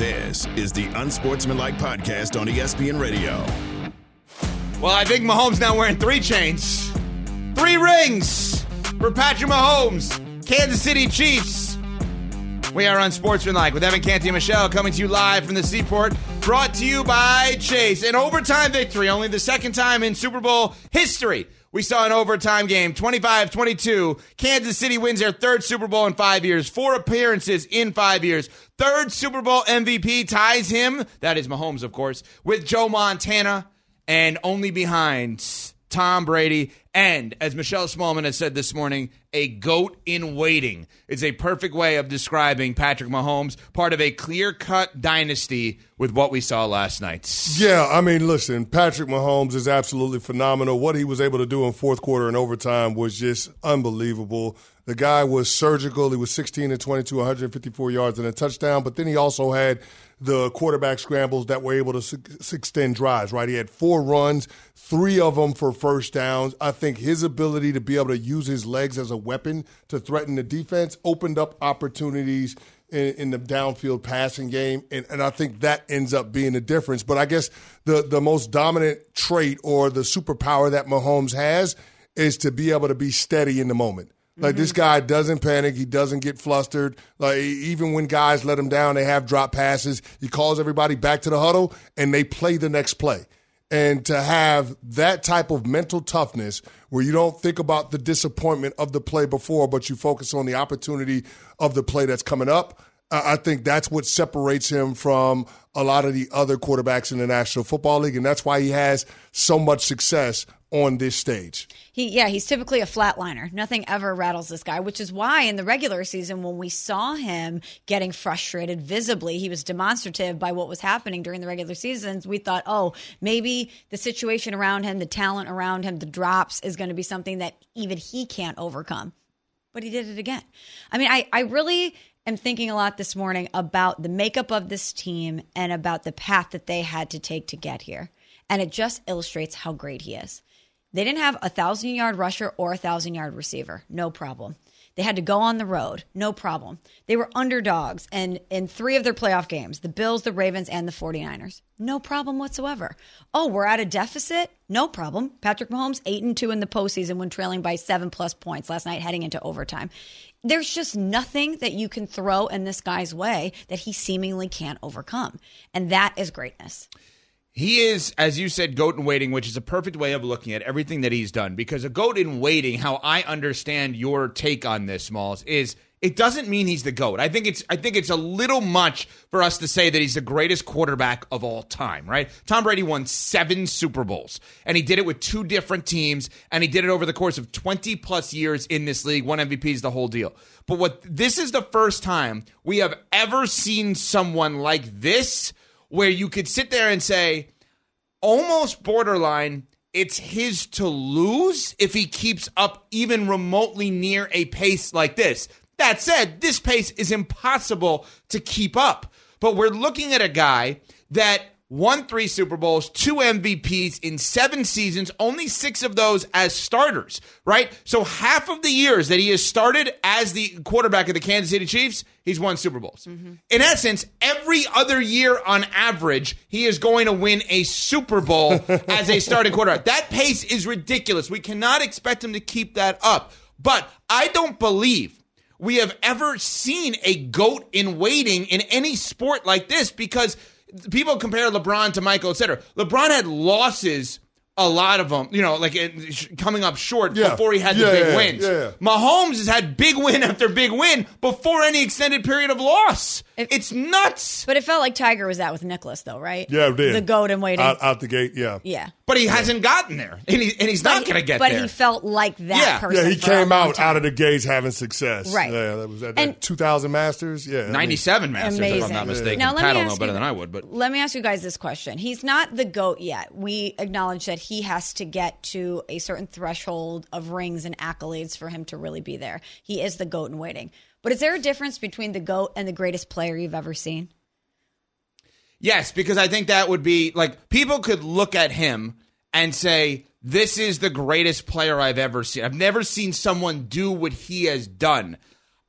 This is the Unsportsmanlike Podcast on ESPN Radio. Well, I think Mahomes now wearing three chains, three rings for Patrick Mahomes, Kansas City Chiefs. We are Unsportsmanlike with Evan Canty and Michelle coming to you live from the Seaport, brought to you by Chase. An overtime victory, only the second time in Super Bowl history. We saw an overtime game, 25 22. Kansas City wins their third Super Bowl in five years, four appearances in five years. Third Super Bowl MVP ties him, that is Mahomes, of course, with Joe Montana, and only behind Tom Brady. And as Michelle Smallmon has said this morning, a goat in waiting is a perfect way of describing Patrick Mahomes, part of a clear cut dynasty with what we saw last night. Yeah, I mean, listen, Patrick Mahomes is absolutely phenomenal. What he was able to do in fourth quarter and overtime was just unbelievable. The guy was surgical. He was 16 and 22, 154 yards and a touchdown. But then he also had the quarterback scrambles that were able to su- extend drives, right? He had four runs, three of them for first downs. I think his ability to be able to use his legs as a weapon to threaten the defense opened up opportunities in, in the downfield passing game. And, and I think that ends up being the difference. But I guess the, the most dominant trait or the superpower that Mahomes has is to be able to be steady in the moment. Like this mm-hmm. guy doesn't panic. He doesn't get flustered. Like even when guys let him down, they have drop passes. He calls everybody back to the huddle and they play the next play. And to have that type of mental toughness where you don't think about the disappointment of the play before, but you focus on the opportunity of the play that's coming up, I I think that's what separates him from a lot of the other quarterbacks in the National Football League. And that's why he has so much success on this stage. He yeah, he's typically a flatliner. Nothing ever rattles this guy, which is why in the regular season when we saw him getting frustrated visibly, he was demonstrative by what was happening during the regular seasons. We thought, "Oh, maybe the situation around him, the talent around him, the drops is going to be something that even he can't overcome." But he did it again. I mean, I I really am thinking a lot this morning about the makeup of this team and about the path that they had to take to get here. And it just illustrates how great he is. They didn't have a thousand yard rusher or a thousand yard receiver. No problem. They had to go on the road. No problem. They were underdogs and in three of their playoff games the Bills, the Ravens, and the 49ers. No problem whatsoever. Oh, we're at a deficit? No problem. Patrick Mahomes, 8 and 2 in the postseason when trailing by seven plus points last night heading into overtime. There's just nothing that you can throw in this guy's way that he seemingly can't overcome. And that is greatness. He is, as you said, goat in waiting, which is a perfect way of looking at everything that he's done. Because a goat in waiting, how I understand your take on this, Smalls, is it doesn't mean he's the goat. I think it's I think it's a little much for us to say that he's the greatest quarterback of all time, right? Tom Brady won 7 Super Bowls and he did it with two different teams and he did it over the course of 20 plus years in this league. One MVP is the whole deal. But what this is the first time we have ever seen someone like this where you could sit there and say almost borderline it's his to lose if he keeps up even remotely near a pace like this. That said, this pace is impossible to keep up. But we're looking at a guy that won three Super Bowls, two MVPs in seven seasons, only six of those as starters, right? So half of the years that he has started as the quarterback of the Kansas City Chiefs, he's won Super Bowls. Mm-hmm. In essence, every other year on average, he is going to win a Super Bowl as a starting quarterback. That pace is ridiculous. We cannot expect him to keep that up. But I don't believe we have ever seen a goat in waiting in any sport like this because people compare LeBron to Michael, etc. LeBron had losses, a lot of them, you know, like it, coming up short Yeah. before he had the big yeah, wins. yeah. Mahomes has had big win after big win before any extended period of loss. If- it's nuts. But it felt like Tiger was that with Nicklaus, though, right? Yeah, it did. The goat in waiting. Out, out the gate, yeah. yeah. But he hasn't gotten there, and, he, and he's not But going to get but there. But he felt like that Yeah. person. Yeah, he for a came long out time. out of the gates having success. Right. Yeah, that was at And- that 2000 Masters. Yeah. I mean, 97 Masters, if I'm not mistaken. Now, let Pat me will know better you- than I would, but Let me ask you guys this question. He's not the GOAT yet. We acknowledge that he has to get to a certain threshold of rings and accolades for him to really be there. He is the GOAT in waiting. But is there a difference between the GOAT and the greatest player you've ever seen? Yes, because I think that would be like people could look at him and say, This is the greatest player I've ever seen. I've never seen someone do what he has done.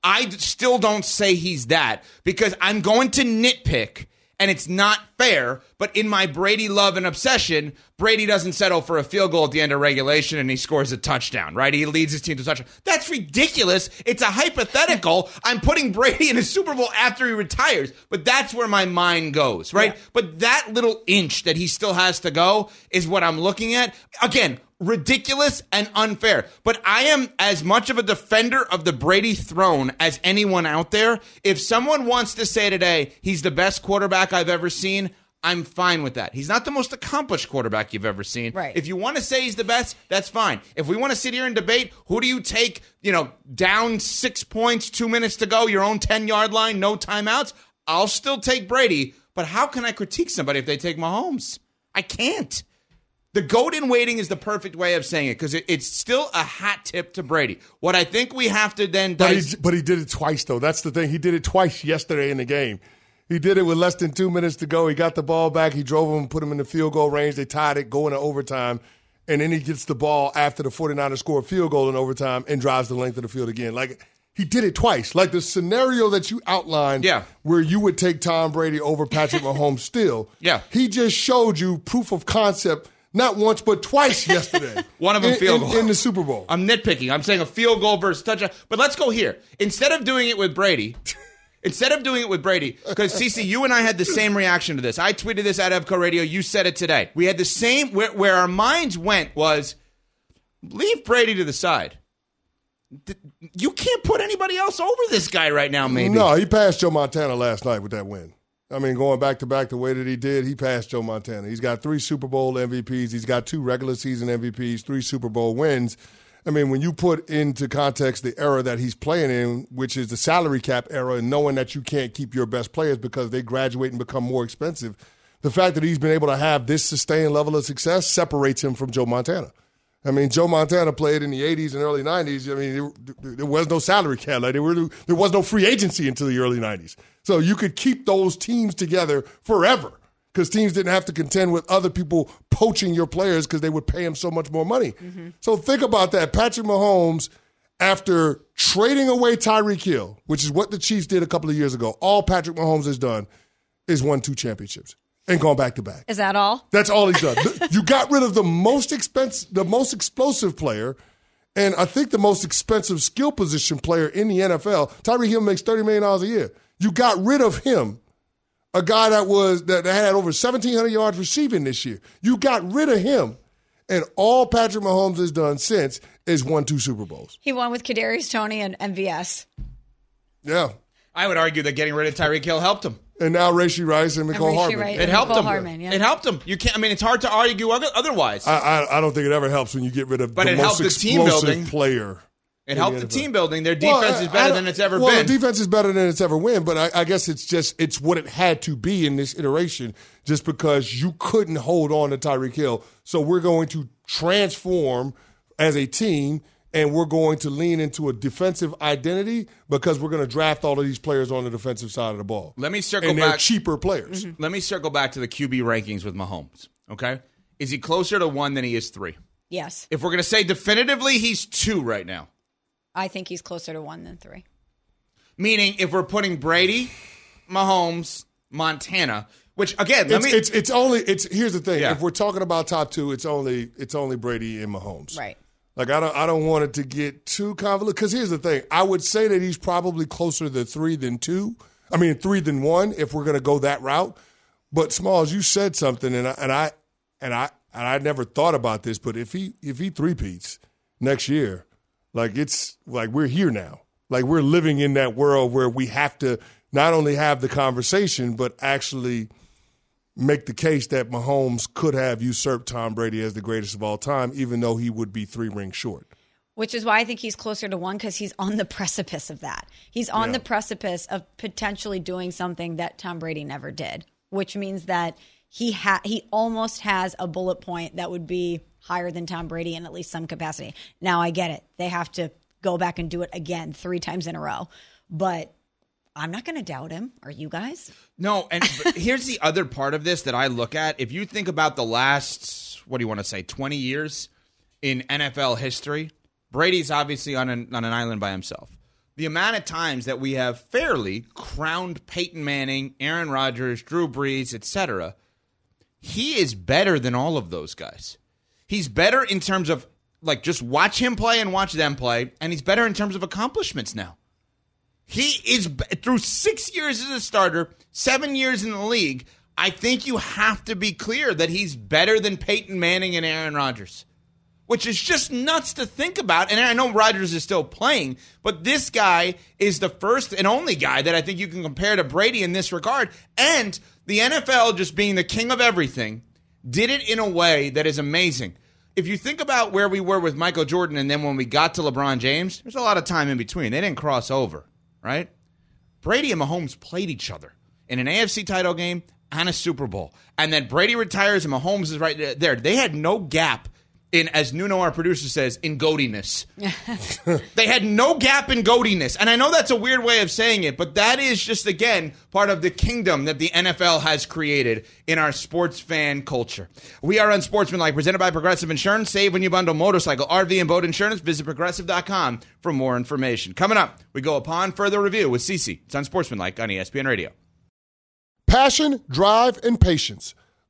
I still don't say he's that because I'm going to nitpick and it's not fair. But in my Brady love and obsession, Brady doesn't settle for a field goal at the end of regulation and he scores a touchdown, right? He leads his team to touchdown. That's ridiculous. It's a hypothetical. I'm putting Brady in a Super Bowl after he retires, but that's where my mind goes, right? Yeah. But that little inch that he still has to go is what I'm looking at. Again, ridiculous and unfair. But I am as much of a defender of the Brady throne as anyone out there. If someone wants to say today he's the best quarterback I've ever seen, I'm fine with that. He's not the most accomplished quarterback you've ever seen. Right. If you want to say he's the best, that's fine. If we want to sit here and debate, who do you take, you know, down six points, two minutes to go, your own 10 yard line, no timeouts, I'll still take Brady. But how can I critique somebody if they take Mahomes? I can't. The goat in waiting is the perfect way of saying it because it, it's still a hat tip to Brady. What I think we have to then But dice- he, but he did it twice, though. That's the thing. He did it twice yesterday in the game. He did it with less than two minutes to go. He got the ball back. He drove him, put him in the field goal range. They tied it, going to overtime. And then he gets the ball after the 49ers score a field goal in overtime and drives the length of the field again. Like, he did it twice. Like the scenario that you outlined, Yeah. where you would take Tom Brady over Patrick Mahomes still. Yeah. He just showed you proof of concept, not once, but twice yesterday. One of them in, field in- goal. in the Super Bowl. I'm nitpicking. I'm saying a field goal versus touchdown. But let's go here. Instead of doing it with Brady, instead of doing it with Brady, because CC, you and I had the same reaction to this. I tweeted this at Evco Radio. You said it today. We had the same where, where our minds went was leave Brady to the side. You can't put anybody else over this guy right now. Maybe No, he passed Joe Montana last night with that win. I mean, going back to back the way that he did, he passed Joe Montana. He's got three Super Bowl MVPs. He's got two regular season MVPs, three Super Bowl wins. I mean, when you put into context the era that he's playing in, which is the salary cap era, and knowing that you can't keep your best players because they graduate and become more expensive, the fact that he's been able to have this sustained level of success separates him from Joe Montana. I mean, Joe Montana played in the 80s and early 90s. I mean, there, there was no salary cap. Like, there, were, there was no free agency until the early 90s. So you could keep those teams together forever because teams didn't have to contend with other people poaching your players because they would pay them so much more money. Mm-hmm. So think about that. Patrick Mahomes, after trading away Tyreek Hill, which is what the Chiefs did a couple of years ago, all Patrick Mahomes has done is won two championships and gone back to back. Is that all? That's all he's done. you got rid of the most expensive, the most explosive player, and I think the most expensive skill position player in the NFL. Tyreek Hill makes thirty million dollars a year. You got rid of him, a guy that was that had over seventeen hundred yards receiving this year. You got rid of him, and all Patrick Mahomes has done since is won two Super Bowls. He won with Kadarius Toney and MVS. Yeah, I would argue that getting rid of Tyreek Hill helped him. and now Rashee Rice and Mecole Rashee Hardman. Rice. It helped Mecole him. Hardman, yeah. It helped him. You can't. I mean, it's hard to argue otherwise. I, I, I don't think it ever helps when you get rid of But the it most helped the team explosive building. player. It in helped the the team building. Their Well, defense I- is better than it's ever been. well, been. the defense is better than it's ever been, but I, I guess it's just it's what it had to be in this iteration, just because you couldn't hold on to Tyreek Hill. So we're going to transform as a team, and we're going to lean into a defensive identity because we're going to draft all of these players on the defensive side of the ball. Let me circle and back. cheaper players. Mm-hmm. Let me circle back to the QB rankings with Mahomes. Okay, is he closer to one than he is three? Yes. If we're gonna say definitively, he's two right now. I think he's closer to one than three. Meaning, if we're putting Brady, Mahomes, Montana, which again, let It's, me. it's it's only it's here's the thing. Yeah. If we're talking about top two, it's only it's only Brady and Mahomes. Right. Like I don't I don't want it to get too convoluted because here's the thing. I would say that he's probably closer to three than two. I mean three than one if we're going to go that route. But Smalls, you said something, and I, and I and I and I never thought about this. But if he if he three-peats next year, like it's like we're here now. Like we're living in that world where we have to not only have the conversation but actually make the case that Mahomes could have usurped Tom Brady as the greatest of all time, even though he would be three rings short. Which is why I think he's closer to one because he's on the precipice of that. He's on Yeah. the precipice of potentially doing something that Tom Brady never did, which means that he ha- he almost has a bullet point that would be higher than Tom Brady in at least some capacity. Now I get it; they have to go back and do it again three times in a row, but I'm not going to doubt him. Are you guys? No, and here's the other part of this that I look at. If you think about the last, what do you want to say, 20 years in NFL history, Brady's obviously on an, on an island by himself. the amount of times that we have fairly crowned Peyton Manning, Aaron Rodgers, Drew Brees, etc., he is better than all of those guys. He's better in terms of like just watch him play and watch them play, and he's better in terms of accomplishments now. He is through six years as a starter, seven years in the league. I think you have to be clear that he's better than Peyton Manning and Aaron Rodgers, which is just nuts to think about. And I know Rodgers is still playing, but this guy is the first and only guy that I think you can compare to Brady in this regard. And the NFL, just being the king of everything, did it in a way that is amazing. If you think about where we were with Michael Jordan and then when we got to LeBron James, there's a lot of time in between. They didn't cross over, right? Brady and Mahomes played each other in an AFC title game and a Super Bowl. And then Brady retires and Mahomes is right there. They had no gap in, as Nuno, our producer says, in goatiness. they had no gap in goatiness. And I know that's a weird way of saying it, but that is just, again, part of the kingdom that the NFL has created in our sports fan culture. We are Unsportsmanlike, presented by Progressive Insurance. Save when you bundle motorcycle, RV, and boat insurance. Visit progressive.com for more information. Coming up, we go upon further review with CC. It's Unsportsmanlike on ESPN Radio. Passion, drive, and patience.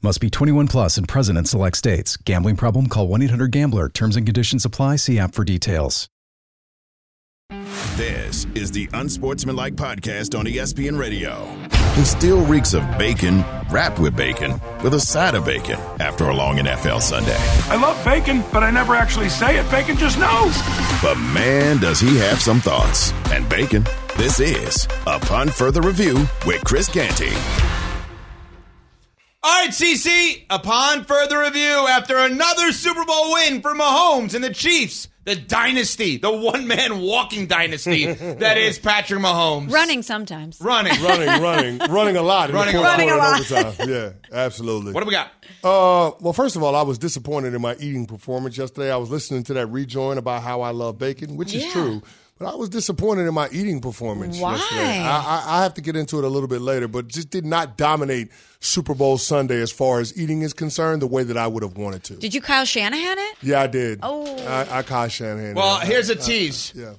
Must be 21 plus and present in select states. Gambling problem? Call 1 800 GAMBLER. Terms and conditions apply. See app for details. This is the Unsportsmanlike podcast on ESPN Radio. He still reeks of bacon, wrapped with bacon, with a side of bacon after a long NFL Sunday. I love bacon, but I never actually say it. Bacon just knows. But man, does he have some thoughts. And bacon. This is Upon Further Review with Chris Canty. All right, CC, upon further review, after another Super Bowl win for Mahomes and the Chiefs, the dynasty, the one man walking dynasty that is Patrick Mahomes. Running sometimes. Running. running, running, running a lot in Running the a lot. Running a and overtime. Yeah, absolutely. What do we got? Uh, well, first of all, I was disappointed in my eating performance yesterday. I was listening to that rejoin about how I love bacon, which is true. But I was disappointed in my eating performance Why? yesterday. I, I, I have to get into it a little bit later, but just did not dominate Super Bowl Sunday as far as eating is concerned the way that I would have wanted to. Did you Kyle Shanahan it? yeah, I did. Oh. I, I caught Shanahan. Well, I- here's a I- tease. yeah.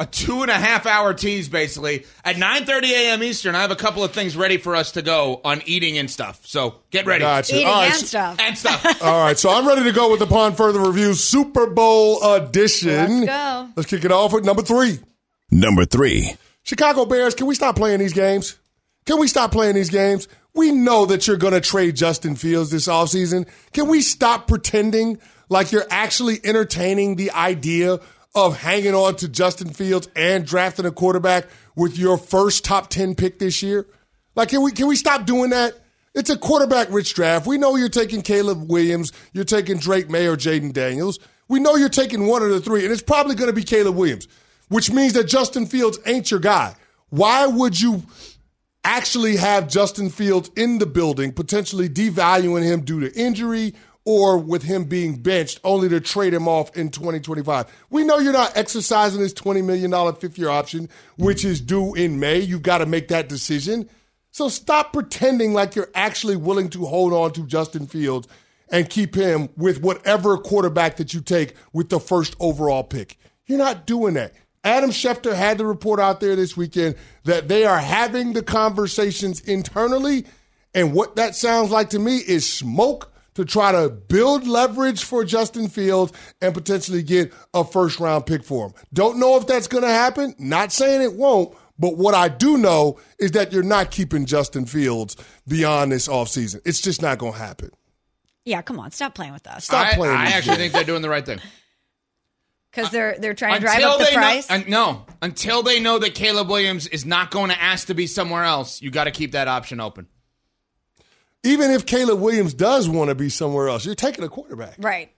A two and a half hour tease, basically. At 9.30 a.m. Eastern, I have a couple of things ready for us to go on eating and stuff. So get ready. Gotcha. Eating All right, and so- stuff. And stuff. All right, so I'm ready to go with upon further review Super Bowl edition. Let's go. Let's kick it off with number three. Number three. Chicago Bears, can we stop playing these games? Can we stop playing these games? We know that you're going to trade Justin Fields this offseason. Can we stop pretending like you're actually entertaining the idea of hanging on to Justin Fields and drafting a quarterback with your first top 10 pick this year? Like, can we, can we stop doing that? It's a quarterback rich draft. We know you're taking Caleb Williams, you're taking Drake Maye or Jayden Daniels. We know you're taking one of the three, and it's probably going to be Caleb Williams, which means that Justin Fields ain't your guy. Why would you actually have Justin Fields in the building, potentially devaluing him due to injury or with him being benched, only to trade him off in 2025? We know you're not exercising his $20 million fifth year option, which is due in May. You've got to make that decision. So stop pretending like you're actually willing to hold on to Justin Fields and keep him with whatever quarterback that you take with the first overall pick. You're not doing that. Adam Schefter had the report out there this weekend that they are having the conversations internally. And what that sounds like to me is smoke to try to build leverage for Justin Fields and potentially get a first round pick for him. Don't know if that's going to happen. Not saying it won't. But what I do know is that you're not keeping Justin Fields beyond this offseason. It's just not going to happen. Yeah, come on, stop playing with us. Stop I, playing. I with actually me. think they're doing the right thing. Because they're they're trying to drive Until up the they price. Know, uh, no, until they know that Caleb Williams is not going to ask to be somewhere else, you got to keep that option open. Even if Caleb Williams does want to be somewhere else, you're taking a quarterback. right.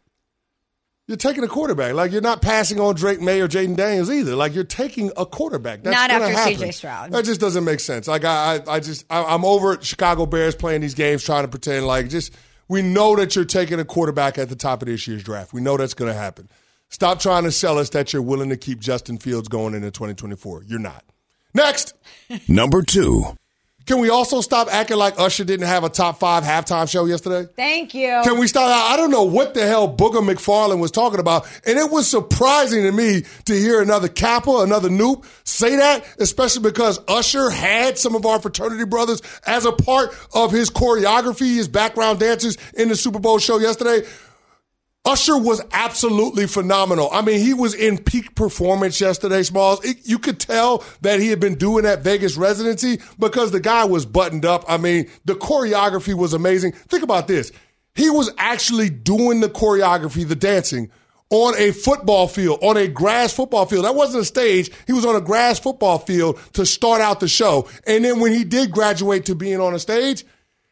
You're taking a quarterback. Like you're not passing on Drake Maye or Jayden Daniels either. Like you're taking a quarterback. That's Not gonna after happen. C.J. Stroud. That just doesn't make sense. Like I, I, I just, I, I'm over it. Chicago Bears playing these games, trying to pretend like just. We know that you're taking a quarterback at the top of this year's draft. We know that's going to happen. Stop trying to sell us that you're willing to keep Justin Fields going into 2024. You're not. Next. Number two. Can we also stop acting like Usher didn't have a top five halftime show yesterday? Thank you. Can we start out? I don't know what the hell Booger McFarland was talking about. And it was surprising to me to hear another Kappa, another Nupe say that, especially because Usher had some of our fraternity brothers as a part of his choreography, his background dancers in the Super Bowl show yesterday. Usher was absolutely phenomenal. I mean, he was in peak performance yesterday, Smalls. It, you could tell that he had been doing that Vegas residency because the guy was buttoned up. I mean, the choreography was amazing. Think about this. He was actually doing the choreography, the dancing, on a football field, on a grass football field. That wasn't a stage. He was on a grass football field to start out the show. And then when he did graduate to being on a stage,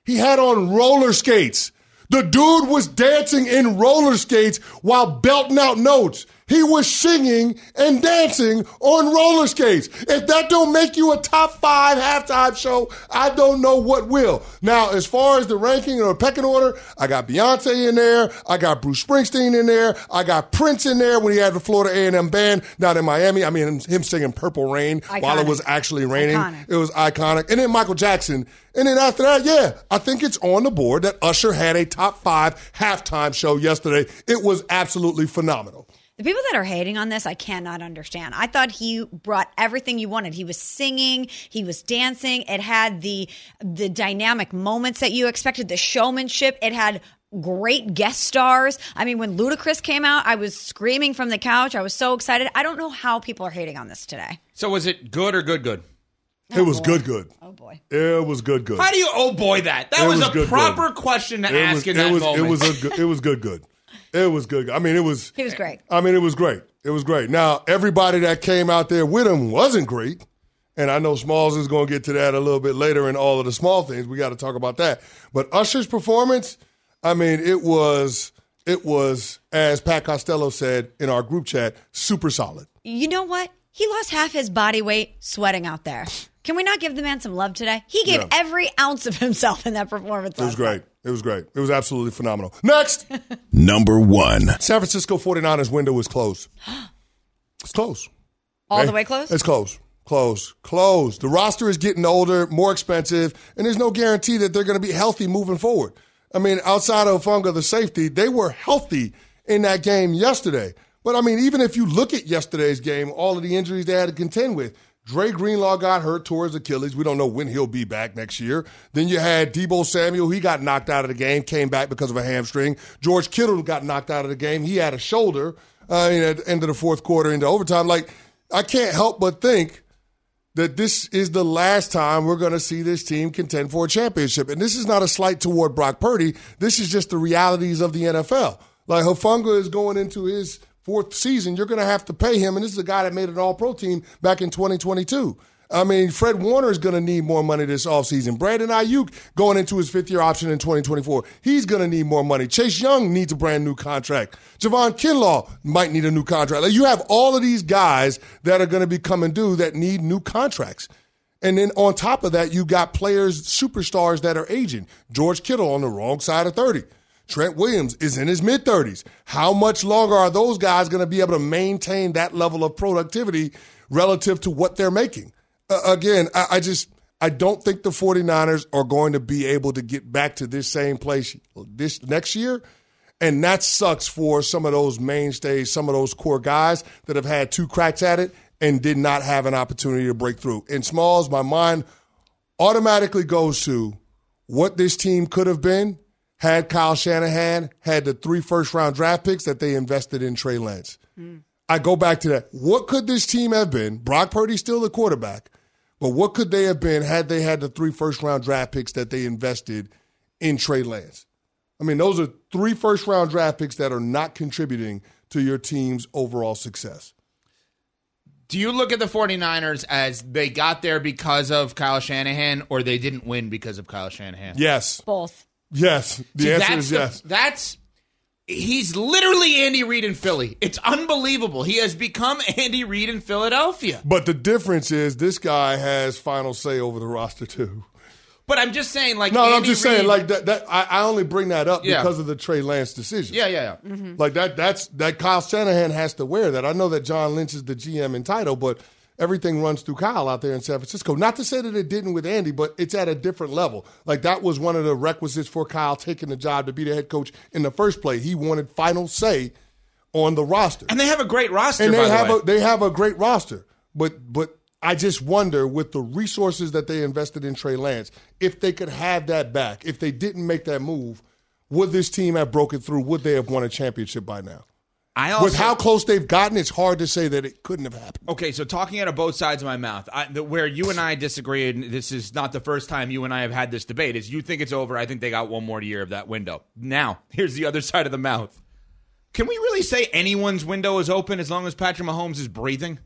he had on roller skates. The dude was dancing in roller skates while belting out notes. He was singing and dancing on roller skates. If that don't make you a top five halftime show, I don't know what will. Now, as far as the ranking or pecking order, I got Beyonce in there. I got Bruce Springsteen in there. I got Prince in there when he had the Florida A&M band down in Miami. I mean, him singing Purple Rain while it was actually raining. Iconic. It was iconic. And then Michael Jackson. And then after that, yeah, I think it's on the board that Usher had a top five halftime show yesterday. It was absolutely phenomenal. The people that are hating on this, I cannot understand. I thought he brought everything you wanted. He was singing, he was dancing. It had the the dynamic moments that you expected, the showmanship. It had great guest stars. I mean, when Ludacris came out, I was screaming from the couch. I was so excited. I don't know how people are hating on this today. So was it good or good good? it was oh, good, good. Oh boy. It was good, good. How do you oh boy that? That was, was a good, proper good. question to it ask was, in it that was, moment. It was, a good, it was good, good. It was good. I mean, it was. He was great. I mean, it was great. It was great. Now, everybody that came out there with him wasn't great. And I know Smalls is going to get to that a little bit later in all of the small things. We got to talk about that. But Usher's performance, I mean, it was, it was, as Pat Costello said in our group chat, super solid. You know what? He lost half his body weight sweating out there. Can we not give the man some love today? He gave Yeah. every ounce of himself in that performance. It was great. It was great. It was absolutely phenomenal. Next, Number one. San Francisco 49ers window is closed. It's closed. All the way closed? It's closed. Closed. Closed. The roster is getting older, more expensive, and there's no guarantee that they're going to be healthy moving forward. I mean, outside of Funga, the safety, they were healthy in that game yesterday. But I mean, even if you look at yesterday's game, all of the injuries they had to contend with, Dre Greenlaw got hurt towards Achilles. We don't know when he'll be back next year. Then you had Deebo Samuel. He got knocked out of the game, came back because of a hamstring. George Kittle got knocked out of the game. He had a shoulder uh, at the end of the fourth quarter into overtime. Like, I can't help but think that this is the last time we're going to see this team contend for a championship. And this is not a slight toward Brock Purdy. This is just the realities of the NFL. Like Hufanga is going into his fourth season. You're going to have to pay him. And this is a guy that made an all pro team back in 2022. I mean, Fred Warner is going to need more money this offseason. Brandon Aiyuk going into his fifth year option in 2024. He's going to need more money. Chase Young needs a brand new contract. Javon Kinlaw might need a new contract. Like you have all of these guys that are going to be coming due that need new contracts. And then on top of that, you got players, superstars that are aging. George Kittle on the wrong side of 30. Trent Williams is in his mid 30s. How much longer are those guys going to be able to maintain that level of productivity relative to what they're making? Uh, again, I, I just I don't think the 49ers are going to be able to get back to this same place this next year. And that sucks for some of those mainstays, some of those core guys that have had two cracks at it and did not have an opportunity to break through. In Smalls, my mind automatically goes to what this team could have been had Kyle Shanahan had the three first round draft picks that they invested in Trey Lance. Mm. I go back to that. What could this team have been? Brock Purdy's still the quarterback, but what could they have been had they had the three first round draft picks that they invested in Trey Lance? I mean, those are three first round draft picks that are not contributing to your team's overall success. Do you look at the 49ers as they got there because of Kyle Shanahan or they didn't win because of Kyle Shanahan? Yes. Both. Yes. The See, answer is the, yes. That's he's literally Andy Reid in Philly. It's unbelievable. He has become Andy Reid in Philadelphia. But the difference is this guy has final say over the roster too. But I'm just saying, like, no, Andy I'm just Reid, saying, like that. that I, I, only bring that up yeah. because of the Trey Lance decision. Yeah, yeah, yeah. Mm-hmm. Like that. That's that. Kyle Shanahan has to wear that. I know that John Lynch is the GM in title, but everything runs through Kyle out there in San Francisco. Not to say that it didn't with Andy, but it's at a different level. Like that was one of the requisites for Kyle taking the job to be the head coach in the first place. He wanted final say on the roster, and they have a great roster. And they have the a they have a great roster, but but. I just wonder with the resources that they invested in Trey Lance, if they could have that back, if they didn't make that move, would this team have broken through? Would they have won a championship by now? I also, With how close they've gotten, it's hard to say that it couldn't have happened. Okay, so talking out of both sides of my mouth, I, the, where you and I disagree, and this is not the first time you and I have had this debate, is you think it's over. I think they got one more year of that window. Now, here's the other side of the mouth. Can we really say anyone's window is open as long as Patrick Mahomes is breathing?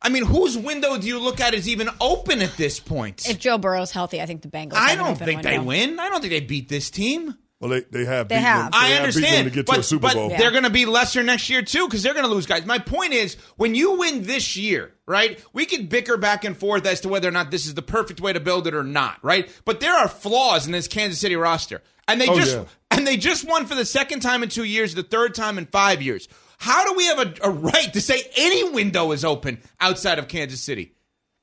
I mean, whose window do you look at is even open at this point? If Joe Burrow's healthy, I think the Bengals. I don't think window. they win. I don't think they beat this team. Well, they, they have. They have. Them, they I have understand. to get but, to a Super but Bowl. they're going to be lesser next year too because they're going to lose guys. My point is, when you win this year, right? We can bicker back and forth as to whether or not this is the perfect way to build it or not, right? But there are flaws in this Kansas City roster, and they oh, just yeah. and they just won for the second time in two years, the third time in five years. How do we have a, a right to say any window is open outside of Kansas City?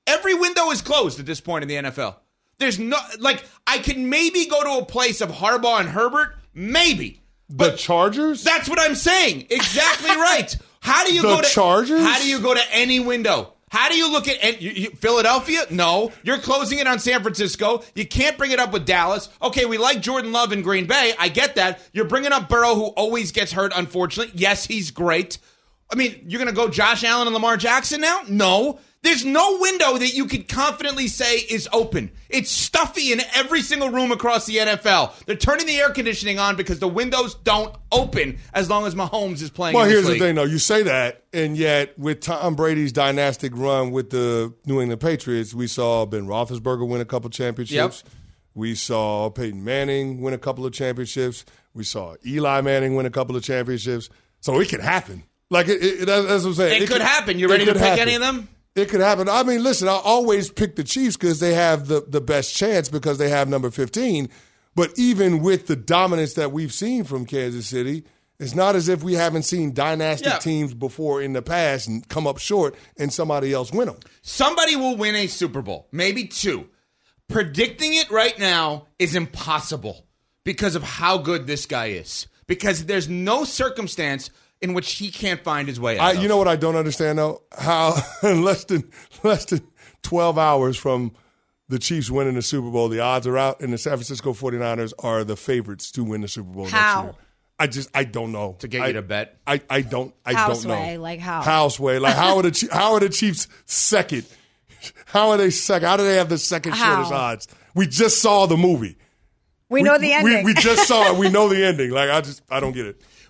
Every window is closed at this point in the NFL. There's no like I can maybe go to a place of Harbaugh and Herbert Maybe. But the Chargers? That's what I'm saying. Exactly right. How do you the go to Chargers? How do you go to any window? How do you look at you, you, Philadelphia? No, you're closing it on San Francisco. You can't bring it up with Dallas. Okay, we like Jordan Love in Green Bay. I get that. You're bringing up Burrow, who always gets hurt. Unfortunately, yes, he's great. I mean, you're going to go Josh Allen and Lamar Jackson now? No. There's no window that you could confidently say is open. It's stuffy in every single room across the NFL. They're turning the air conditioning on because the windows don't open as long as Mahomes is playing. Well, here's league. the thing, though. You say that, and yet with Tom Brady's dynastic run with the New England Patriots, we saw Ben Roethlisberger win a couple championships. Yep. We saw Peyton Manning win a couple of championships. We saw Eli Manning win a couple of championships. So it could happen. Like it, it, that's what I'm saying. It, it could, could, happen. You ready to pick happen. any of them? It could happen. I mean, listen, I always pick the Chiefs because they have the, the best chance because they have number 15. But even with the dominance that we've seen from Kansas City, it's not as if we haven't seen dynastic yeah. teams before in the past and come up short and somebody else win them. Somebody will win a Super Bowl, maybe two. Predicting it right now is impossible because of how good this guy is. Because there's no circumstance in which he can't find his way out. I, you know what I don't understand though? How less than less than 12 hours from the Chiefs winning the Super Bowl, the odds are out, and the San Francisco 49ers are the favorites to win the Super Bowl how? next year. I just I don't know to get I, you to bet. I, I don't I House don't know way, like how houseway like how are the how are the Chiefs second? How are they second? How do they have the second how? shortest odds? We just saw the movie. We, we know the ending. We, we just saw it. We know the ending. Like I just I don't get it.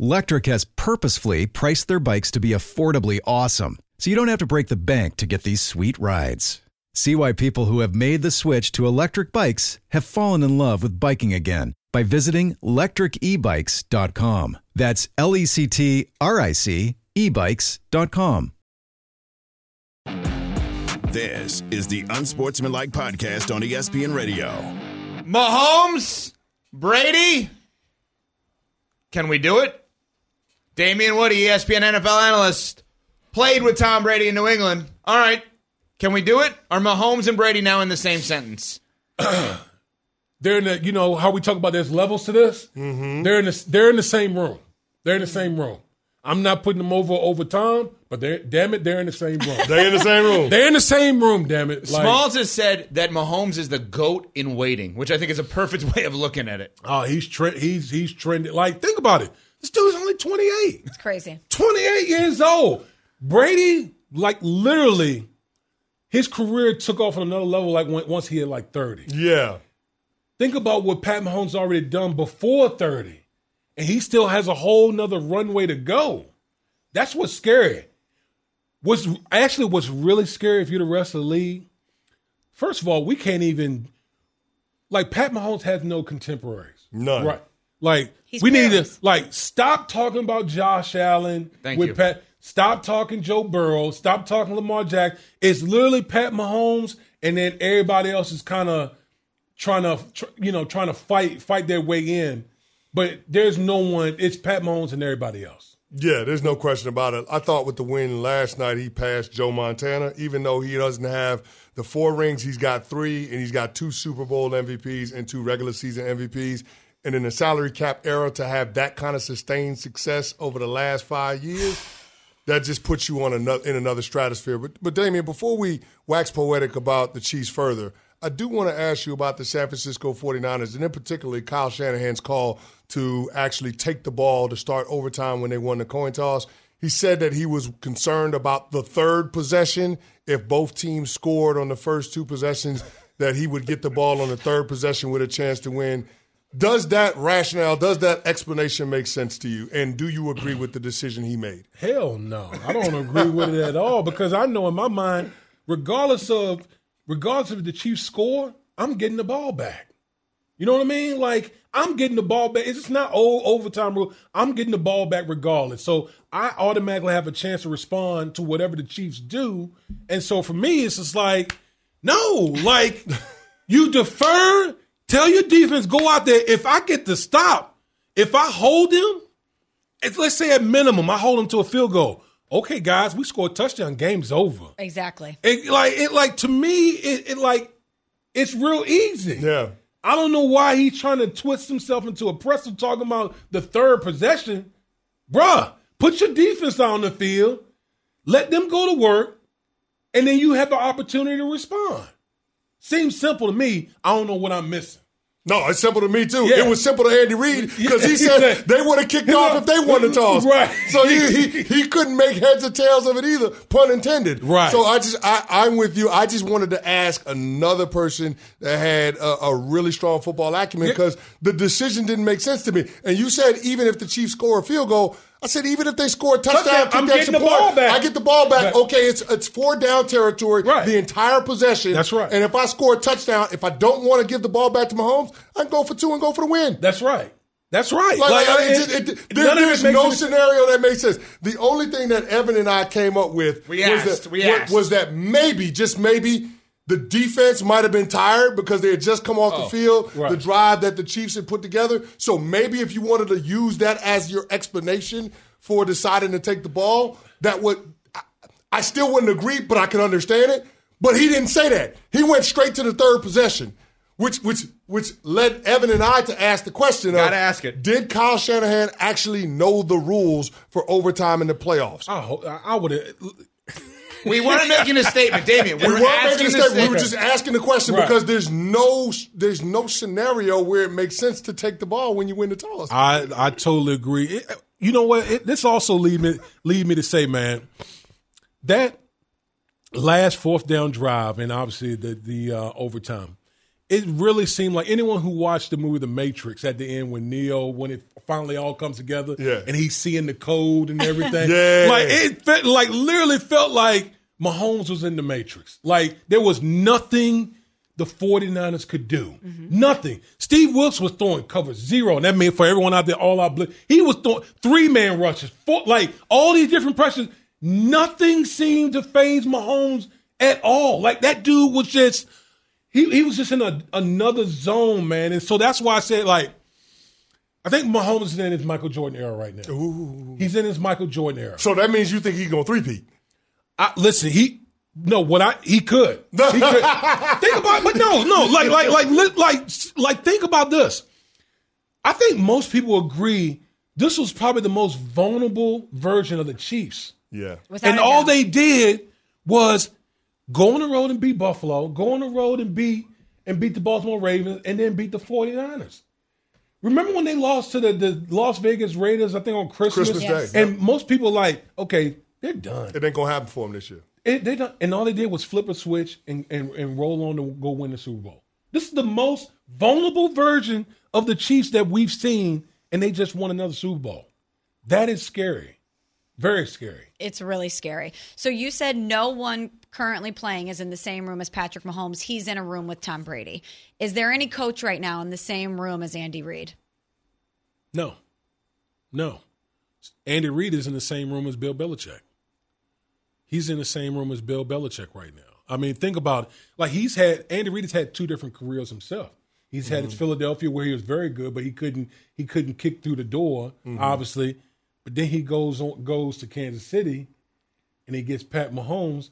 Lectric has purposefully priced their bikes to be affordably awesome, so you don't have to break the bank to get these sweet rides. See why people who have made the switch to electric bikes have fallen in love with biking again by visiting lectricebikes.com. That's L E C T R I C ebikes.com. This is the Unsportsmanlike Podcast on ESPN Radio. Mahomes, Brady. Can we do it? Damien Woody, ESPN NFL analyst, played with Tom Brady in New England. All right. Can we do it? Are Mahomes and Brady now in the same sentence? They're in the, you know how we talk about there's levels to this. Mm-hmm. They're in the, they're in the same room. They're in the same room. I'm not putting them over over Tom, but they're damn it, they're in the same room. They're in the same room. they're in the same room. Damn it. Like, Smalls has said that Mahomes is the goat in waiting, which I think is a perfect way of looking at it. oh, he's tre- he's he's trending. Like think about it. This dude's only 28. It's crazy. 28 years old. Brady, like literally, his career took off on another level. Like when, once he hit like 30. Yeah. Think about what Pat Mahomes already done before 30. And he still has a whole nother runway to go. That's what's scary. What's actually what's really scary if you're the rest of the league. First of all, we can't even like Pat Mahomes has no contemporaries. None. Right. Like He's we need to like stop talking about Josh Allen Thank with you. Pat. Stop talking Joe Burrow. Stop talking Lamar Jack. It's literally Pat Mahomes, and then everybody else is kind of trying to, tr- you know, trying to fight fight their way in. But there's no one. It's Pat Mahomes and everybody else. Yeah, there's no question about it. I thought with the win last night, he passed Joe Montana, even though he doesn't have the four rings. He's got three, and he's got two Super Bowl MVPs and two regular season MVPs. And in the salary cap era, to have that kind of sustained success over the last five years, that just puts you on another in another stratosphere. But but Damien, before we wax poetic about the Chiefs further, I do want to ask you about the San Francisco 49ers, and in particular Kyle Shanahan's call to actually take the ball to start overtime when they won the coin toss. He said that he was concerned about the third possession. If both teams scored on the first two possessions, that he would get the ball on the third possession with a chance to win. Does that rationale, does that explanation make sense to you? And do you agree with the decision he made? Hell no, I don't agree with it at all because I know in my mind, regardless of regardless of the Chiefs score, I'm getting the ball back. You know what I mean? Like I'm getting the ball back. It's just not old overtime rule. I'm getting the ball back regardless. So I automatically have a chance to respond to whatever the Chiefs do. And so for me, it's just like, no, like you defer, tell your defense, go out there. If I get the stop, if I hold him, it's, let's say at minimum, I hold him to a field goal. Okay, guys, we score a touchdown. Game's over. Exactly. It, like it, like to me, it, it like it's real easy. Yeah. I don't know why he's trying to twist himself into a presser talking about the third possession. Bruh, put your defense on the field, let them go to work, and then you have the opportunity to respond. Seems simple to me. I don't know what I'm missing. No, it's simple to me too. Yeah. It was simple to Andy Reid because he said they would have kicked off if they won the toss. Right. So he, he he couldn't make heads or tails of it either, pun intended. Right. So I just I, I'm with you. I just wanted to ask another person that had a, a really strong football acumen because the decision didn't make sense to me. And you said even if the Chiefs score a field goal. I said, even if they score a touchdown, Touchdown, I'm getting the ball back. I get the ball back. Right. Okay, it's it's four down territory, Right. the entire possession. That's right. And if I score a touchdown, if I don't want to give the ball back to Mahomes, I can go for two and go for the win. That's right. That's right. Like, Like, I- uh, it- it it- it- there- none of it there's no scenario that makes sense. The only thing that Evan and I came up with was, asked, that, was that maybe, just maybe, the defense might have been tired because they had just come off the oh, field, right. the drive that the Chiefs had put together. So maybe if you wanted to use that as your explanation for deciding to take the ball, that would I, I still wouldn't agree, but I can understand it. But he didn't say that. He went straight to the third possession, which which which led Evan and I to ask the question of Gotta ask it. did Kyle Shanahan actually know the rules for overtime in the playoffs? I, I would have. We weren't making a statement, Damien. We, we were weren't making a a statement. We were just asking the question Right. because there's no there's no scenario where it makes sense to take the ball when you win the toss. I I totally agree. It- you know what? It, this also lead me lead me to say, man, that last fourth down drive, and obviously the the uh, overtime. It really seemed like anyone who watched the movie The Matrix at the end when Neo, when it finally all comes together, Yeah. and he's seeing the code and everything. Yeah. like it felt like literally felt like Mahomes was in the Matrix. Like there was nothing the 49ers could do. Mm-hmm. Nothing. Steve Wilks was throwing cover zero, and that meant for everyone out there, all out blitz. He was throwing three man rushes, four, like all these different pressures. Nothing seemed to faze Mahomes at all. Like that dude was just he he was just in a, another zone, man. And so that's why I said like I think Mahomes is in his Michael Jordan era right now. He's in his Michael Jordan era. So that means you think he's gonna three-peat. I, listen, he no what I he could. He could. think about but no, no, like like like like like think about this. I think most people agree this was probably the most vulnerable version of the Chiefs. Yeah. Without and all doubt. they did was go on the road and beat Buffalo, go on the road and beat and beat the Baltimore Ravens, and then beat the 49ers. Remember when they lost to the, the Las Vegas Raiders, I think on Christmas? Christmas Yes. Day. And most people like, okay, they're done. It ain't gonna happen for them this year. It, they done, and all they did was flip a switch and, and, and roll on to go win the Super Bowl. This is the most vulnerable version of the Chiefs that we've seen, and they just won another Super Bowl. That is scary. Very scary. It's really scary. So you said no one currently playing is in the same room as Patrick Mahomes. He's in a room with Tom Brady. Is there any coach right now in the same room as Andy Reid? No. No. Andy Reid is in the same room as Bill Belichick. He's in the same room as Bill Belichick right now. I mean, think about it. Like he's had Andy Reid has had two different careers himself. He's had mm-hmm. his Philadelphia where he was very good, but he couldn't he couldn't kick through the door, mm-hmm. obviously. But then he goes on goes to Kansas City and he gets Pat Mahomes,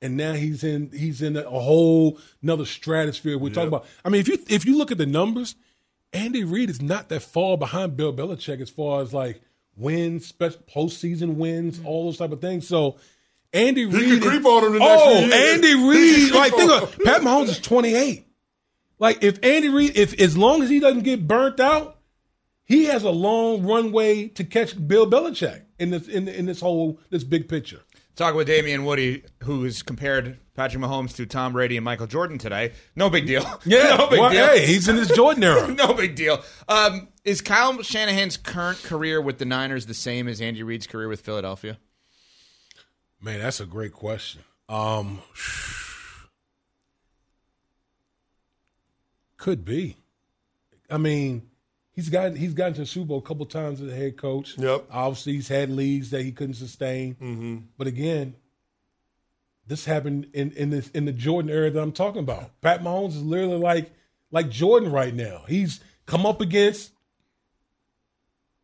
and now he's in he's in a whole another stratosphere. We're talking about. I mean, if you if you look at the numbers, Andy Reid is not that far behind Bill Belichick as far as like wins, special postseason wins, mm-hmm. all those type of things. So Andy Reid, creep on him the next oh. Andy Reid, like think of Pat Mahomes is twenty eight. Like if Andy Reid, if as long as he doesn't get burnt out, he has a long runway to catch Bill Belichick in this in, in this whole this big picture. Talking with Damien Woody, who has compared Patrick Mahomes to Tom Brady and Michael Jordan today. No big deal. Yeah, no big well, deal. hey, he's in his Jordan era. no big deal. Um, is Kyle Shanahan's current career with the Niners the same as Andy Reid's career with Philadelphia? Man, that's a great question. Um, could be. I mean, he's got he's gotten to the Super Bowl a couple times as a head coach. Yep. Obviously, he's had leads that he couldn't sustain. Mm-hmm. But again, this happened in in this in the Jordan era that I'm talking about. Pat Mahomes is literally like like Jordan right now. He's come up against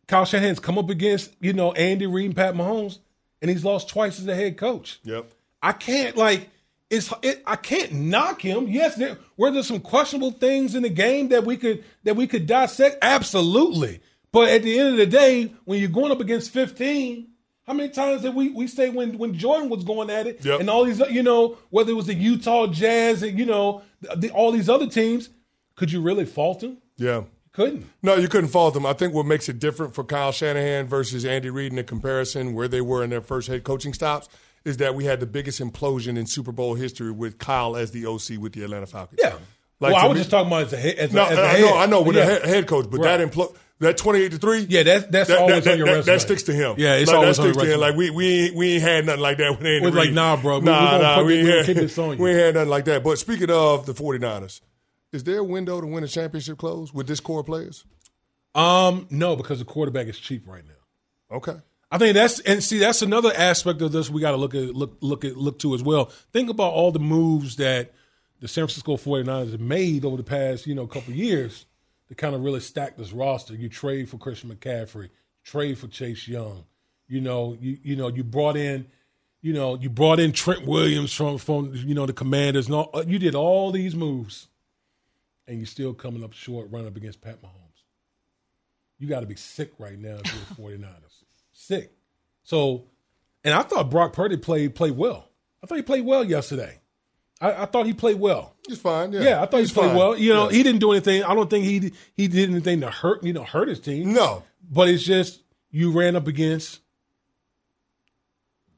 Kyle Shanahan's come up against you know Andy Reid and Pat Mahomes, and he's lost twice as a head coach. Yep. I can't like it's it, I can't knock him. Yes, there were there some questionable things in the game that we could that we could dissect. Absolutely, but at the end of the day, when you're going up against 15, how many times did we we say when when Jordan was going at it Yep. and all these you know whether it was the Utah Jazz and you know the, all these other teams, could you really fault him? Yeah. Couldn't. No, you couldn't fault them. I think what makes it different for Kyle Shanahan versus Andy Reid in the comparison where they were in their first head coaching stops is that we had the biggest implosion in Super Bowl history with Kyle as the OC with the Atlanta Falcons. Yeah. Like, well, I was me- just talking about as a head. As a, No, as a I head. know, I know, with Yeah. the head, head coach, but Right. that impl- that twenty eight to three. Yeah, that's that's that, always that, on your that, resume. that sticks to him. Yeah, it's like, always that on your sticks to him. resume. Like we we ain't, we ain't had nothing like that with Andy We're like, nah, bro, we- we Nah, nah, we ain't had, this on you. we ain't had nothing like that. But speaking of the 49ers, is there a window to win a championship close with this core players? Um, no, because the quarterback is cheap right now. Okay. I think that's and see that's another aspect of this we got to look at look look at look to as well. Think about all the moves that the San Francisco 49ers have made over the past, you know, couple years to kind of really stack this roster. You trade for Christian McCaffrey, trade for Chase Young. You know, you you know, you brought in you know, you brought in Trent Williams from from you know the Commanders. And all, uh, you did all these moves, and you're still coming up short, running up against Pat Mahomes. You got to be sick right now if you're the 49ers. Sick. So, and I thought Brock Purdy played played well. I thought he played well yesterday. I, I thought he played well. He's fine. Yeah, Yeah, I thought He's he played fine. well. You know, Yeah. he didn't do anything. I don't think he he did anything to hurt you know hurt his team. No. But it's just you ran up against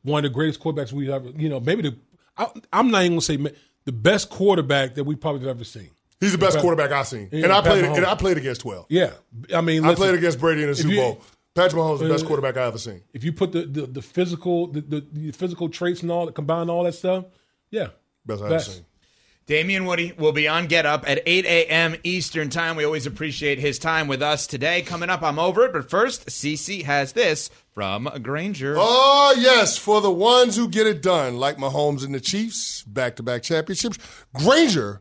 one of the greatest quarterbacks we ever. You know, maybe the I, I'm not even gonna say the best quarterback that we probably have ever seen. He's the best quarterback I've seen, Yeah, and I played. And I played against twelve. Yeah, I mean, I played against Brady in the Super you- Bowl. Patrick Mahomes is the best Uh, quarterback I ever seen. If you put the the, the physical the, the, the physical traits and all combine all that stuff, yeah, Best I ever seen. Damien Woody will be on Get Up at 8 a.m. Eastern Time. We always appreciate his time with us today. Coming up, I'm over it. But first, CC has this from Grainger. Oh, yes, for the ones who get it done, like Mahomes and the Chiefs, back to back championships. Grainger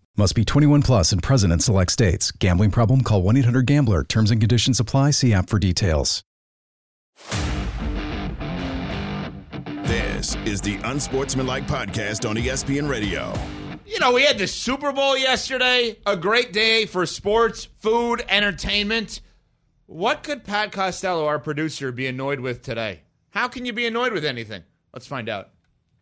Must be 21 plus and present in select states. Gambling problem? Call 1 800 Gambler. Terms and conditions apply. See app for details. This is the Unsportsmanlike Podcast on ESPN Radio. You know, we had the Super Bowl yesterday, a great day for sports, food, entertainment. What could Pat Costello, our producer, be annoyed with today? How can you be annoyed with anything? Let's find out.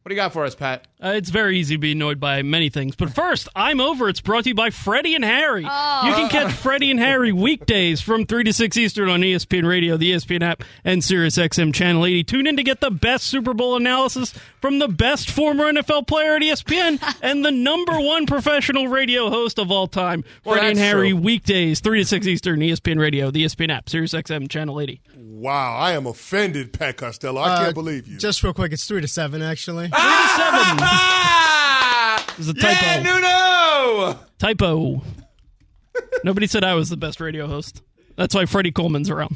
What do you got for us, Pat? Uh, it's very easy to be annoyed by many things. But first, I'm over. It's brought to you by Freddie and Harry. You can catch Freddie and Harry weekdays from 3 to 6 Eastern on ESPN Radio, the ESPN app, and SiriusXM Channel 80. Tune in to get the best Super Bowl analysis from the best former NFL player at ESPN and the number one professional radio host of all time. Well, Freddie and Harry true. weekdays, 3 to 6 Eastern, ESPN Radio, the ESPN app, SiriusXM Channel 80. Wow, I am offended, Pat Costello. I can't believe you. Just real quick, it's three to seven actually. 3 to 7. Ah! There's a typo. Yeah, Nuno! Typo. Nobody said I was the best radio host. That's why Freddie Coleman's around.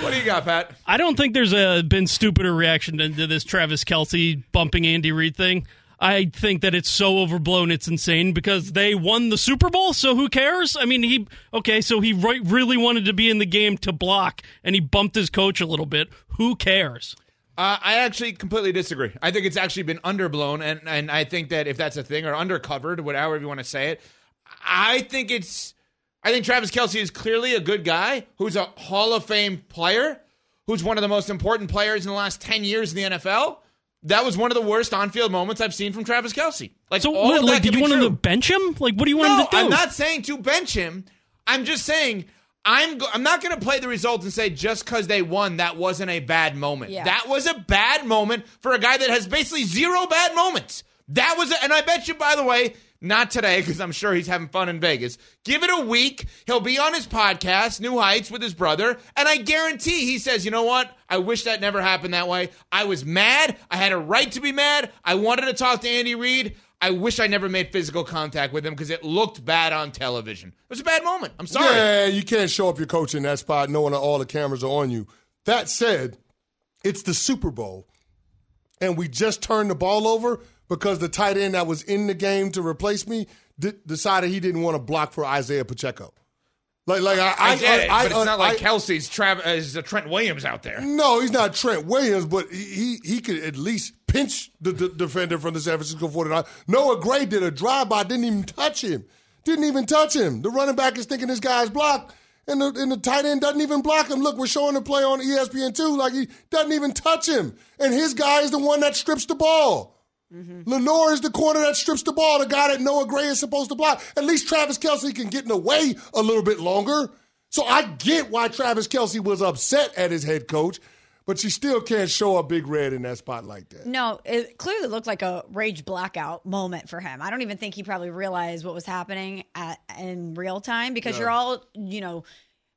What do you got, Pat? I don't think there's a been stupider reaction to, to this Travis Kelce bumping Andy Reid thing. I think that it's so overblown, it's insane because they won the Super Bowl. So who cares? I mean, he okay, so he right, really wanted to be in the game to block, and he bumped his coach a little bit. Who cares? Uh, I actually completely disagree. I think it's actually been underblown, and, and I think that if that's a thing or undercovered, whatever you want to say it, I think it's. I think Travis Kelce is clearly a good guy who's a Hall of Fame player, who's one of the most important players in the last ten years in the NFL. That was one of the worst on-field moments I've seen from Travis Kelce. Like, So, all what, like, did you want him to bench him? Like, what do you want No, him to do? I'm not saying to bench him. I'm just saying I'm go- I'm not going to play the result and say just because they won that wasn't a bad moment. Yeah. That was a bad moment for a guy that has basically zero bad moments. That was, a, and I bet you, by the way, not today because I'm sure he's having fun in Vegas. Give it a week. He'll be on his podcast, New Heights, with his brother, and I guarantee he says, "You know what? I wish that never happened that way. I was mad. I had a right to be mad. I wanted to talk to Andy Reid." I wish I never made physical contact with him because it looked bad on television. It was a bad moment. I'm sorry. Yeah, you can't show up your coach in that spot knowing that all the cameras are on you. That said, it's the Super Bowl, and we just turned the ball over because the tight end that was in the game to replace me d- decided he didn't want to block for Isaiah Pacheco. Like, like I, I get it, I- but it's not like I- Kelce's Trav- is uh, Trent Williams out there. No, he's not Trent Williams, but he he, he could at least pinch the, the defender from the San Francisco 49ers. Noah Gray did a drive-by, didn't even touch him. Didn't even touch him. The running back is thinking this guy's blocked, and the, and the tight end doesn't even block him. Look, we're showing the play on E ESPN2 like he doesn't even touch him. And his guy is the one that strips the ball. Mm-hmm. Lenoir is the corner that strips the ball, the guy that Noah Gray is supposed to block. At least Travis Kelce can get in the way a little bit longer. So I get why Travis Kelce was upset at his head coach. but you still can't show a big red in that spot like that. No, it clearly looked like a rage blackout moment for him. I don't even think he probably realized what was happening at, in real time because you're all, you know,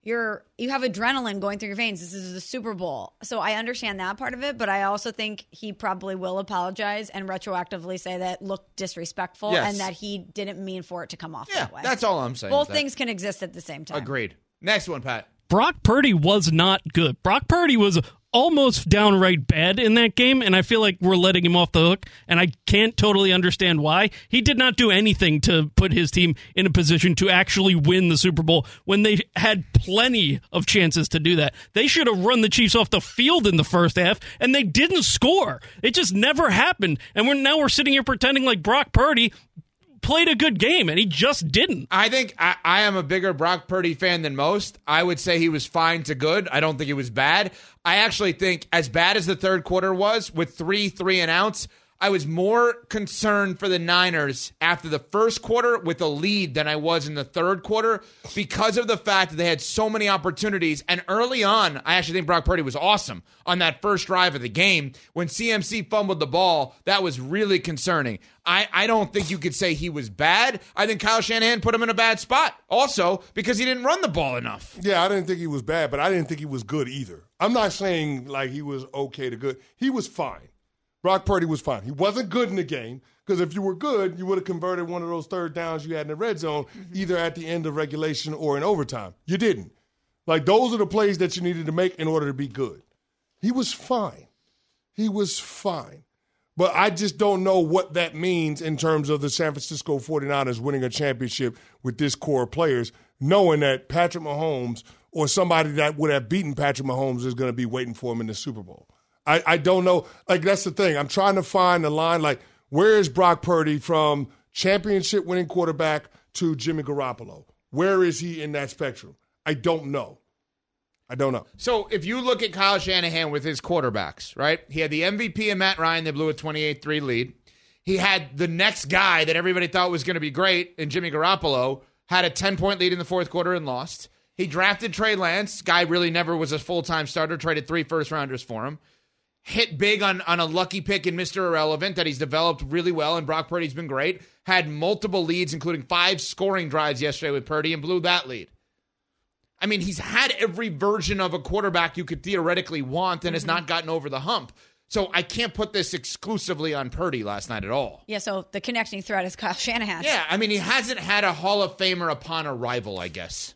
you're you have adrenaline going through your veins. This is the Super Bowl. So I understand that part of it, but I also think he probably will apologize and retroactively say that looked disrespectful Yes. and that he didn't mean for it to come off Yeah, that way. that's all I'm saying. Both with that. things can exist at the same time. Agreed. Next one, Pat. Brock Purdy was not good. Brock Purdy was almost downright bad in that game, and I feel like we're letting him off the hook, and I can't totally understand why. He did not do anything to put his team in a position to actually win the Super Bowl when they had plenty of chances to do that. They should have run the Chiefs off the field in the first half, and they didn't score. It just never happened. And we're now we're sitting here pretending like Brock Purdy played a good game, and he just didn't. I think I, I am a bigger Brock Purdy fan than most. I would say he was fine to good. I don't think he was bad. I actually think, as bad as the third quarter was, with three three and outs, I was more concerned for the Niners after the first quarter with a lead than I was in the third quarter because of the fact that they had so many opportunities. And early on, I actually think Brock Purdy was awesome on that first drive of the game. When CMC fumbled the ball, that was really concerning. I, I don't think you could say he was bad. I think Kyle Shanahan put him in a bad spot also because he didn't run the ball enough. Yeah, I didn't think he was bad, but I didn't think he was good either. I'm not saying like he was okay to good. He was fine. Brock Purdy was fine. He wasn't good in the game because if you were good, you would have converted one of those third downs you had in the red zone mm-hmm. either at the end of regulation or in overtime. You didn't. Like those are the plays that you needed to make in order to be good. He was fine. He was fine. But I just don't know what that means in terms of the San Francisco 49ers winning a championship with this core of players, knowing that Patrick Mahomes or somebody that would have beaten Patrick Mahomes is going to be waiting for him in the Super Bowl. I, I don't know. Like, that's the thing. I'm trying to find the line. Like, where is Brock Purdy from championship winning quarterback to Jimmy Garoppolo? Where is he in that spectrum? I don't know. I don't know. So if you look at Kyle Shanahan with his quarterbacks, right? He had the MVP and Matt Ryan. They blew a 28 3 lead. He had the next guy that everybody thought was going to be great, and Jimmy Garoppolo had a 10 point lead in the fourth quarter and lost. He drafted Trey Lance. Guy really never was a full time starter, traded three first rounders for him. Hit big on, on a lucky pick in Mr. Irrelevant that he's developed really well, and Brock Purdy's been great. Had multiple leads, including five scoring drives yesterday with Purdy, and blew that lead. I mean, he's had every version of a quarterback you could theoretically want and has mm-hmm. not gotten over the hump. So I can't put this exclusively on Purdy last night at all. Yeah, so the connecting thread is Kyle Shanahan. Yeah, I mean, he hasn't had a Hall of Famer upon arrival, I guess.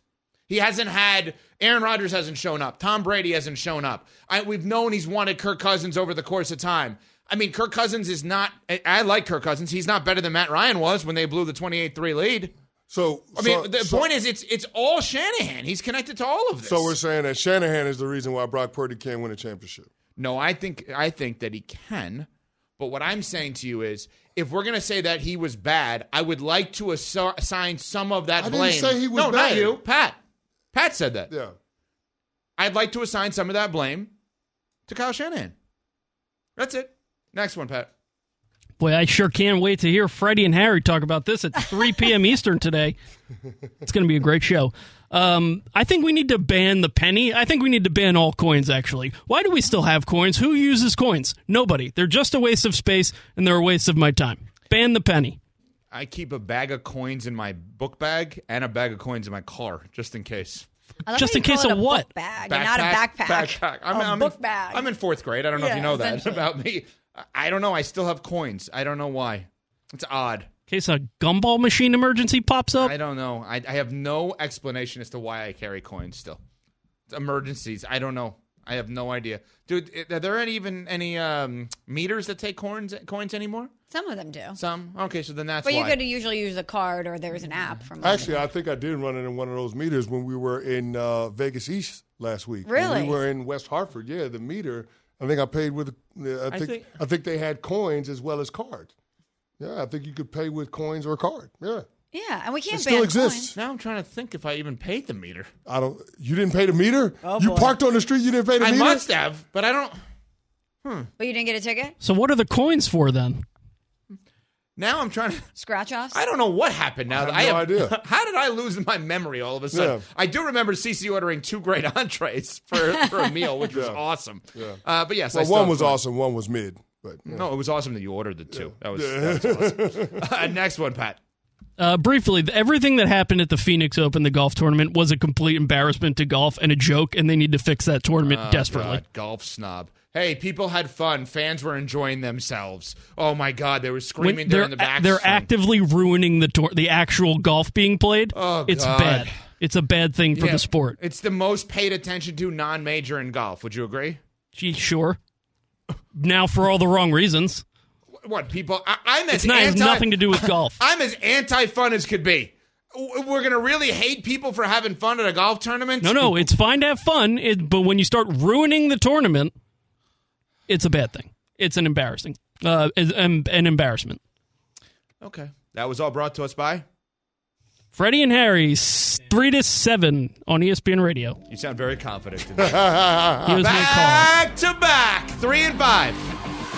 He hasn't had Aaron Rodgers hasn't shown up. Tom Brady hasn't shown up. I, we've known he's wanted Kirk Cousins over the course of time. I mean, Kirk Cousins is not. I, I like Kirk Cousins. He's not better than Matt Ryan was when they blew the twenty-eight three lead. So, I mean, so- the so- point is, it's it's all Shanahan. He's connected to all of this. So we're saying that Shanahan is the reason why Brock Purdy can't win a championship. No, I think I think that he can. But what I'm saying to you is, if we're going to say that he was bad, I would like to assi- assign some of that I didn't blame. say he was no, not you, Pat. Pat said that. Yeah. I'd like to assign some of that blame to Kyle Shanahan. That's it. Next one, Pat. Boy, I sure can't wait to hear Freddie and Harry talk about this at 3 p.m. Eastern today. It's going to be a great show. Um, I think we need to ban the penny. I think we need to ban all coins, actually. Why do we still have coins? Who uses coins? Nobody. They're just a waste of space and they're a waste of my time. Ban the penny. I keep a bag of coins in my book bag and a bag of coins in my car, just in case. I Just in case of a what? Bag, and not a backpack. Backpack. I'm, a I'm book in, bag. I'm in fourth grade. I don't know if you know that about me. I- I don't know. I still have coins. I don't know why. It's odd. In case a gumball machine emergency pops up. I don't know. I, I have no explanation as to why I carry coins still. It's emergencies. I don't know. I have no idea, dude. Are there any, even any um, meters that take coins coins anymore? Some of them do. Some. Okay, so then that's But you why. could usually use a card or there's an app from Actually, I think I did run it in one of those meters when we were in uh, Vegas East last week. When Really? we were in West Hartford. Yeah, the meter. I think I paid with. Uh, I, think, think- I think they had coins as well as cards. Yeah, I think you could pay with coins or a card. Yeah, Yeah, and we can't it still ban exists. coins. now I'm trying to think if I even paid the meter. I don't. You didn't pay the meter. Oh, you boy. parked on the street. You didn't pay the I meter. I must have, but I don't. Hmm. But you didn't get a ticket? So what are the coins for then? Now I'm trying to. Scratch offs? I don't know what happened now. I have no idea. How did I lose my memory all of a sudden? Yeah. I do remember CC ordering two great entrees for, for a meal, which was awesome. Yeah. Uh, but yes, Well, still one was fun. awesome, one was mid. But yeah. No, it was awesome that you ordered the two. That was, that was awesome. Uh, next one, Pat. Uh, briefly, everything that happened at the Phoenix Open, the golf tournament, was a complete embarrassment to golf and a joke, and they need to fix that tournament Oh, desperately. God, golf snob. Hey, people had fun. Fans were enjoying themselves. Oh my God, they were When screaming they're during the back. they're actively ruining the tour- the actual golf being played. Oh, it's God. bad. It's a bad thing for the sport. It's the most paid attention to non-major in golf. Would you agree? Gee, sure. Now for all the wrong reasons. What people? I, I'm as It's not, it has anti- nothing to do with golf. I'm as anti-fun as could be. We're gonna really hate people for having fun at a golf tournament? No, no, it's fine to have fun, it, but when you start ruining the tournament, it's a bad thing. It's an embarrassing, uh, an an embarrassment. Okay, that was all brought to us by. Freddie and Harry, three to seven on ESPN Radio. You sound very confident. Today. Back to back, three and five.